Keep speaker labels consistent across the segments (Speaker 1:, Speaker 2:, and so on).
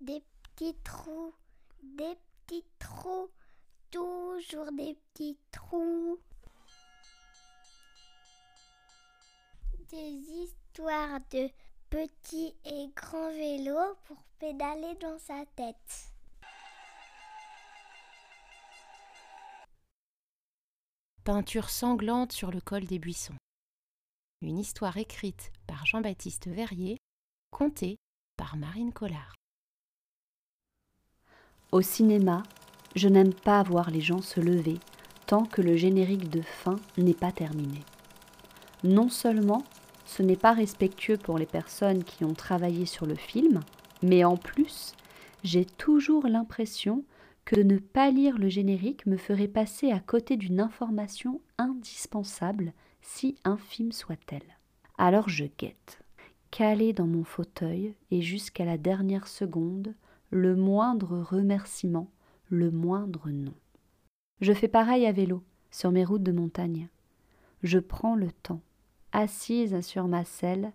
Speaker 1: Des petits trous, des petits trous, toujours des petits trous. Des histoires de petits et grands vélos pour pédaler dans sa tête.
Speaker 2: Peinture sanglante sur le col des buissons. Une histoire écrite par Jean-Baptiste Verrier, contée par Marine Collard.
Speaker 3: Au cinéma, je n'aime pas voir les gens se lever tant que le générique de fin n'est pas terminé. Non seulement ce n'est pas respectueux pour les personnes qui ont travaillé sur le film, mais en plus, j'ai toujours l'impression que de ne pas lire le générique me ferait passer à côté d'une information indispensable, si infime soit-elle. Alors je guette, calé dans mon fauteuil, et jusqu'à la dernière seconde, le moindre remerciement, le moindre nom. Je fais pareil à vélo, sur mes routes de montagne. Je prends le temps, assise sur ma selle,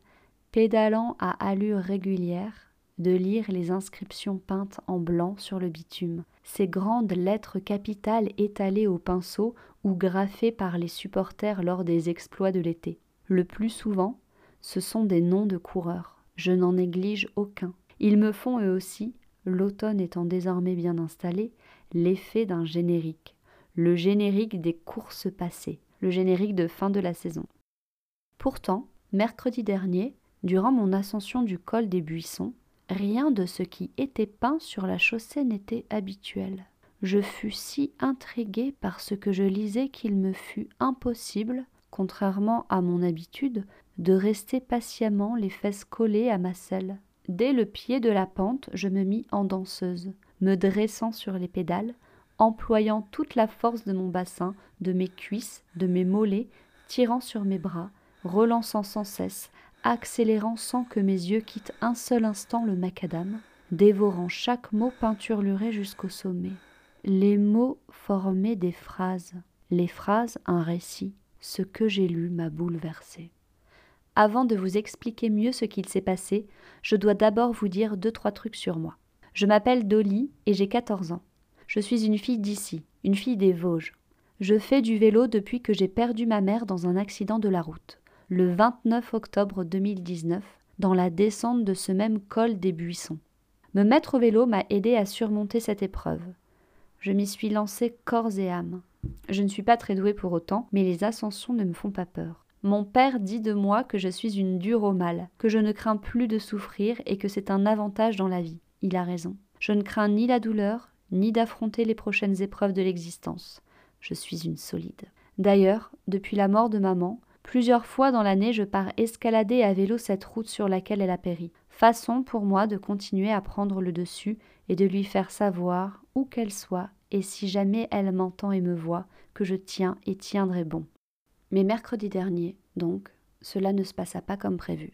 Speaker 3: pédalant à allure régulière, de lire les inscriptions peintes en blanc sur le bitume, ces grandes lettres capitales étalées au pinceau ou graffées par les supporters lors des exploits de l'été. Le plus souvent, ce sont des noms de coureurs. Je n'en néglige aucun. Ils me font eux aussi, l'automne étant désormais bien installé, l'effet d'un générique. Le générique des courses passées, le générique de fin de la saison. Pourtant, mercredi dernier, durant mon ascension du col des buissons, rien de ce qui était peint sur la chaussée n'était habituel. Je fus si intrigué par ce que je lisais qu'il me fut impossible, contrairement à mon habitude, de rester patiemment les fesses collées à ma selle. Dès le pied de la pente, je me mis en danseuse, me dressant sur les pédales, employant toute la force de mon bassin, de mes cuisses, de mes mollets, tirant sur mes bras, relançant sans cesse, accélérant sans que mes yeux quittent un seul instant le macadam, dévorant chaque mot peinturluré jusqu'au sommet. Les mots formaient des phrases, les phrases un récit. Ce que j'ai lu m'a bouleversé. Avant de vous expliquer mieux ce qu'il s'est passé, je dois d'abord vous dire deux trois trucs sur moi. Je m'appelle Dolly et j'ai 14 ans. Je suis une fille d'ici, une fille des Vosges. Je fais du vélo depuis que j'ai perdu ma mère dans un accident de la route le 29 octobre 2019 dans la descente de ce même col des buissons. Me mettre au vélo m'a aidé à surmonter cette épreuve. Je m'y suis lancée corps et âme. Je ne suis pas très douée pour autant, mais les ascensions ne me font pas peur. Mon père dit de moi que je suis une dure au mal, que je ne crains plus de souffrir et que c'est un avantage dans la vie. Il a raison. Je ne crains ni la douleur, ni d'affronter les prochaines épreuves de l'existence. Je suis une solide. D'ailleurs, depuis la mort de maman, Plusieurs fois dans l'année, je pars escalader à vélo cette route sur laquelle elle a péri. Façon pour moi de continuer à prendre le dessus et de lui faire savoir, où qu'elle soit, et si jamais elle m'entend et me voit, que je tiens et tiendrai bon. Mais mercredi dernier, donc, cela ne se passa pas comme prévu.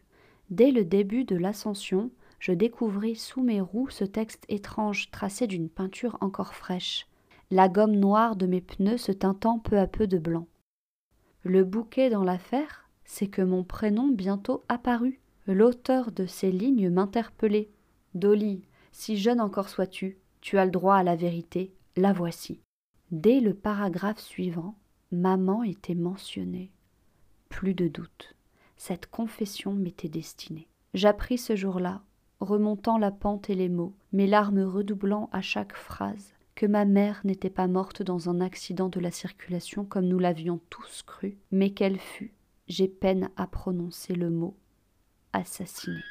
Speaker 3: Dès le début de l'ascension, je découvris sous mes roues ce texte étrange tracé d'une peinture encore fraîche, la gomme noire de mes pneus se teintant peu à peu de blanc. Le bouquet dans l'affaire, c'est que mon prénom bientôt apparut. L'auteur de ces lignes m'interpellait. Dolly, si jeune encore sois-tu, tu as le droit à la vérité, la voici. Dès le paragraphe suivant, maman était mentionnée. Plus de doute, cette confession m'était destinée. J'appris ce jour-là, remontant la pente et les mots, mes larmes redoublant à chaque phrase, que ma mère n'était pas morte dans un accident de la circulation comme nous l'avions tous cru, mais qu'elle fut, j'ai peine à prononcer le mot, assassinée.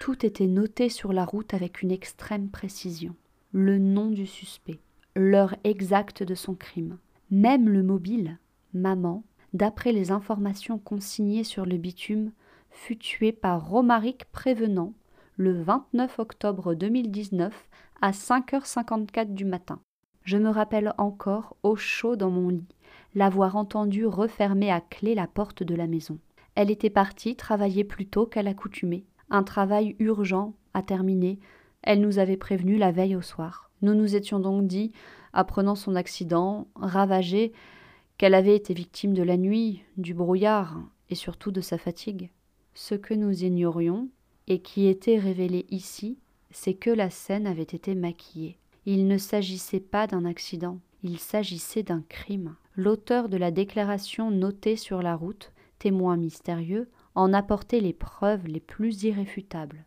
Speaker 3: Tout était noté sur la route avec une extrême précision. Le nom du suspect, l'heure exacte de son crime, même le mobile, maman, d'après les informations consignées sur le bitume, fut tué par Romaric Prévenant le 29 octobre 2019 à 5h54 du matin. Je me rappelle encore, au chaud dans mon lit, l'avoir entendue refermer à clé la porte de la maison. Elle était partie travailler plus tôt qu'à l'accoutumée. Un travail urgent à terminer. Elle nous avait prévenu la veille au soir. Nous nous étions donc dit, apprenant son accident, ravagé, qu'elle avait été victime de la nuit, du brouillard et surtout de sa fatigue. Ce que nous ignorions, et qui était révélé ici, c'est que la scène avait été maquillée. Il ne s'agissait pas d'un accident, il s'agissait d'un crime. L'auteur de la déclaration notée sur la route, témoin mystérieux, en apportait les preuves les plus irréfutables.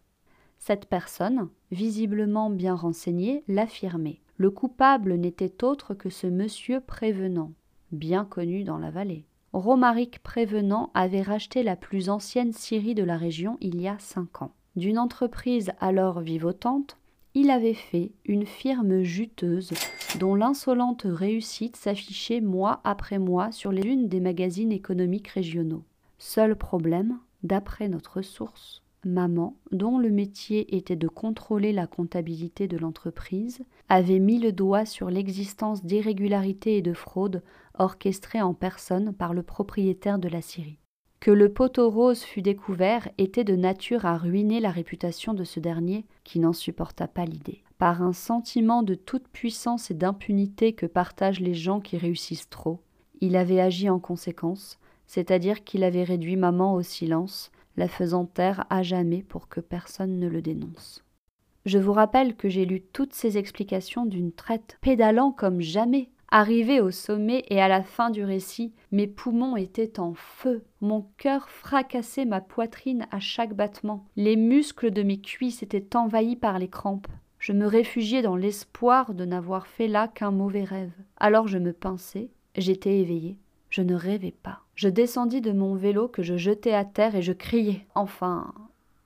Speaker 3: Cette personne, visiblement bien renseignée, l'affirmait. Le coupable n'était autre que ce monsieur Prévenant, bien connu dans la vallée. Romaric Prévenant avait racheté la plus ancienne scierie de la région il y a cinq ans. D'une entreprise alors vivotante, il avait fait une firme juteuse dont l'insolente réussite s'affichait mois après mois sur les unes des magazines économiques régionaux. Seul problème, d'après notre source, maman, dont le métier était de contrôler la comptabilité de l'entreprise, avait mis le doigt sur l'existence d'irrégularités et de fraudes orchestrées en personne par le propriétaire de la Syrie. Que le poteau rose fût découvert était de nature à ruiner la réputation de ce dernier, qui n'en supporta pas l'idée. Par un sentiment de toute puissance et d'impunité que partagent les gens qui réussissent trop, il avait agi en conséquence, c'est-à-dire qu'il avait réduit maman au silence, la faisant taire à jamais pour que personne ne le dénonce. Je vous rappelle que j'ai lu toutes ces explications d'une traite, pédalant comme jamais. Arrivé au sommet et à la fin du récit, mes poumons étaient en feu, mon cœur fracassait ma poitrine à chaque battement, les muscles de mes cuisses étaient envahis par les crampes. Je me réfugiais dans l'espoir de n'avoir fait là qu'un mauvais rêve. Alors je me pinçais, j'étais éveillé. Je ne rêvais pas. Je descendis de mon vélo que je jetai à terre et je criai. Enfin,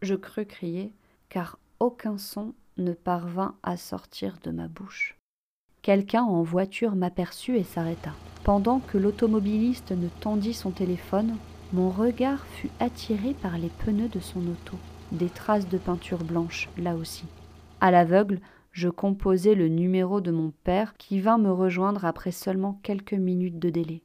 Speaker 3: je crus crier, car aucun son ne parvint à sortir de ma bouche. Quelqu'un en voiture m'aperçut et s'arrêta. Pendant que l'automobiliste ne tendit son téléphone, mon regard fut attiré par les pneus de son auto, des traces de peinture blanche là aussi. À l'aveugle, je composai le numéro de mon père qui vint me rejoindre après seulement quelques minutes de délai.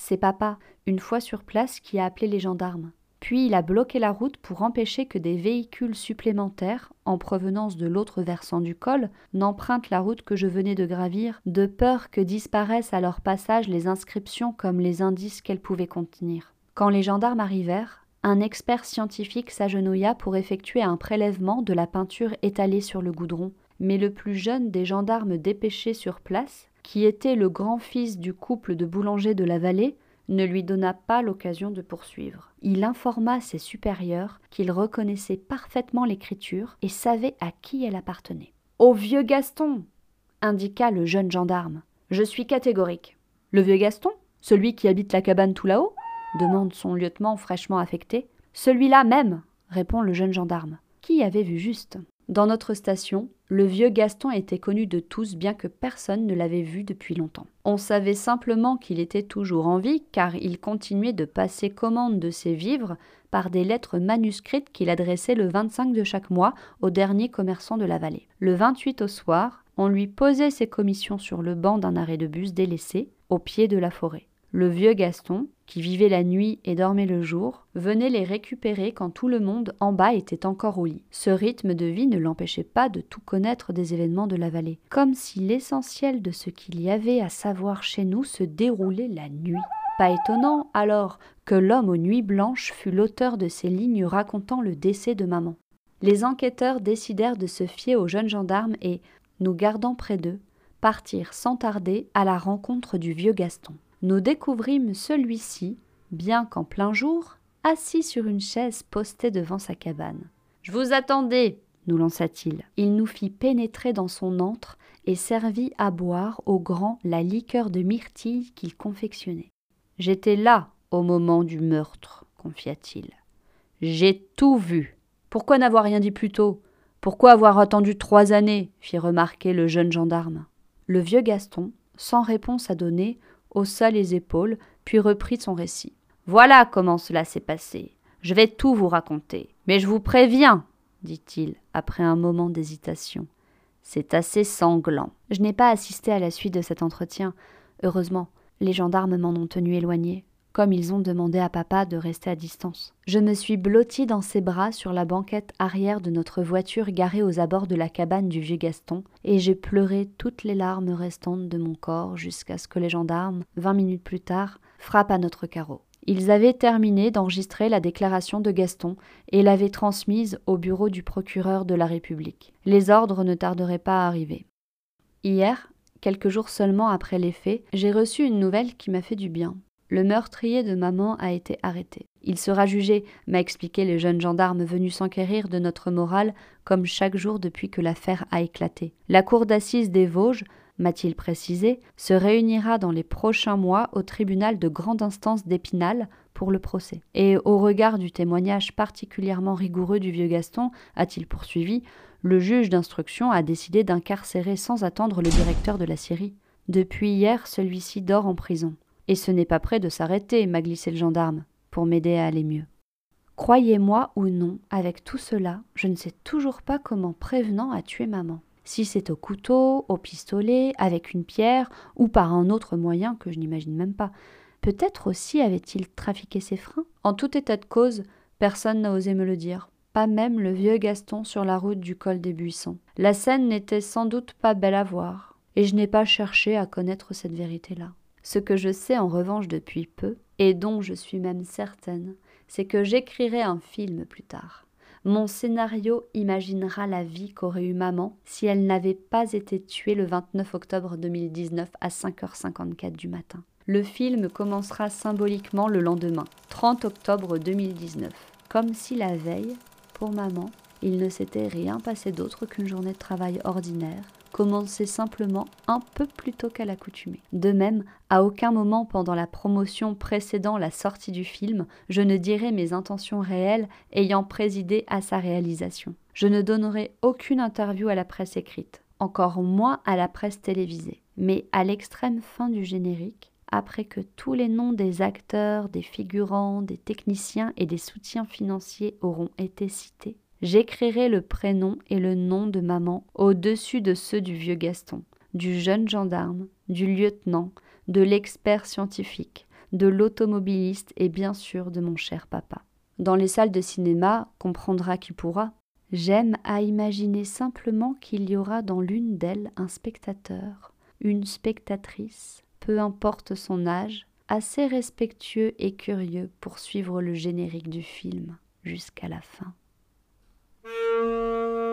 Speaker 3: C'est papa, une fois sur place, qui a appelé les gendarmes. Puis il a bloqué la route pour empêcher que des véhicules supplémentaires, en provenance de l'autre versant du col, n'empruntent la route que je venais de gravir, de peur que disparaissent à leur passage les inscriptions comme les indices qu'elles pouvaient contenir. Quand les gendarmes arrivèrent, un expert scientifique s'agenouilla pour effectuer un prélèvement de la peinture étalée sur le goudron, mais le plus jeune des gendarmes dépêchés sur place qui était le grand-fils du couple de boulangers de la vallée, ne lui donna pas l'occasion de poursuivre. Il informa ses supérieurs qu'il reconnaissait parfaitement l'écriture et savait à qui elle appartenait. Au vieux Gaston indiqua le jeune gendarme. Je suis catégorique. Le vieux Gaston Celui qui habite la cabane tout là-haut? demande son lieutenant fraîchement affecté. Celui-là même répond le jeune gendarme. Qui avait vu juste Dans notre station, le vieux Gaston était connu de tous bien que personne ne l'avait vu depuis longtemps. On savait simplement qu'il était toujours en vie car il continuait de passer commande de ses vivres par des lettres manuscrites qu'il adressait le 25 de chaque mois aux derniers commerçants de la vallée. Le 28 au soir, on lui posait ses commissions sur le banc d'un arrêt de bus délaissé, au pied de la forêt. Le vieux Gaston, qui vivait la nuit et dormait le jour, venait les récupérer quand tout le monde en bas était encore au lit. Ce rythme de vie ne l'empêchait pas de tout connaître des événements de la vallée, comme si l'essentiel de ce qu'il y avait à savoir chez nous se déroulait la nuit. Pas étonnant, alors, que l'homme aux nuits blanches fût l'auteur de ces lignes racontant le décès de maman. Les enquêteurs décidèrent de se fier aux jeunes gendarmes et, nous gardant près d'eux, partirent sans tarder à la rencontre du vieux Gaston nous découvrîmes celui-ci, bien qu'en plein jour, assis sur une chaise postée devant sa cabane. Je vous attendais, nous lança-t-il. Il nous fit pénétrer dans son antre et servit à boire au grand la liqueur de myrtille qu'il confectionnait. J'étais là au moment du meurtre, confia-t-il. J'ai tout vu. Pourquoi n'avoir rien dit plus tôt? Pourquoi avoir attendu trois années? fit remarquer le jeune gendarme. Le vieux Gaston, sans réponse à donner, haussa les épaules, puis reprit son récit. Voilà comment cela s'est passé. Je vais tout vous raconter. Mais je vous préviens, dit-il, après un moment d'hésitation. C'est assez sanglant. Je n'ai pas assisté à la suite de cet entretien. Heureusement, les gendarmes m'en ont tenu éloigné comme ils ont demandé à papa de rester à distance. Je me suis blottie dans ses bras sur la banquette arrière de notre voiture garée aux abords de la cabane du vieux Gaston, et j'ai pleuré toutes les larmes restantes de mon corps jusqu'à ce que les gendarmes, vingt minutes plus tard, frappent à notre carreau. Ils avaient terminé d'enregistrer la déclaration de Gaston et l'avaient transmise au bureau du procureur de la République. Les ordres ne tarderaient pas à arriver. Hier, quelques jours seulement après les faits, j'ai reçu une nouvelle qui m'a fait du bien. Le meurtrier de maman a été arrêté. Il sera jugé, m'a expliqué le jeune gendarme venu s'enquérir de notre morale, comme chaque jour depuis que l'affaire a éclaté. La cour d'assises des Vosges, m'a-t-il précisé, se réunira dans les prochains mois au tribunal de grande instance d'Épinal pour le procès. Et au regard du témoignage particulièrement rigoureux du vieux Gaston, a-t-il poursuivi, le juge d'instruction a décidé d'incarcérer sans attendre le directeur de la Syrie. Depuis hier, celui-ci dort en prison. Et ce n'est pas près de s'arrêter, m'a glissé le gendarme, pour m'aider à aller mieux. Croyez-moi ou non, avec tout cela, je ne sais toujours pas comment Prévenant a tué maman. Si c'est au couteau, au pistolet, avec une pierre, ou par un autre moyen que je n'imagine même pas. Peut-être aussi avait-il trafiqué ses freins En tout état de cause, personne n'a osé me le dire, pas même le vieux Gaston sur la route du col des Buissons. La scène n'était sans doute pas belle à voir, et je n'ai pas cherché à connaître cette vérité-là. Ce que je sais en revanche depuis peu, et dont je suis même certaine, c'est que j'écrirai un film plus tard. Mon scénario imaginera la vie qu'aurait eue maman si elle n'avait pas été tuée le 29 octobre 2019 à 5h54 du matin. Le film commencera symboliquement le lendemain, 30 octobre 2019, comme si la veille, pour maman, il ne s'était rien passé d'autre qu'une journée de travail ordinaire, commencer simplement un peu plus tôt qu'à l'accoutumée. De même, à aucun moment pendant la promotion précédant la sortie du film, je ne dirai mes intentions réelles ayant présidé à sa réalisation. Je ne donnerai aucune interview à la presse écrite, encore moins à la presse télévisée. Mais à l'extrême fin du générique, après que tous les noms des acteurs, des figurants, des techniciens et des soutiens financiers auront été cités, J'écrirai le prénom et le nom de maman au-dessus de ceux du vieux Gaston, du jeune gendarme, du lieutenant, de l'expert scientifique, de l'automobiliste et bien sûr de mon cher papa. Dans les salles de cinéma, comprendra qui pourra. J'aime à imaginer simplement qu'il y aura dans l'une d'elles un spectateur, une spectatrice, peu importe son âge, assez respectueux et curieux pour suivre le générique du film jusqu'à la fin. Música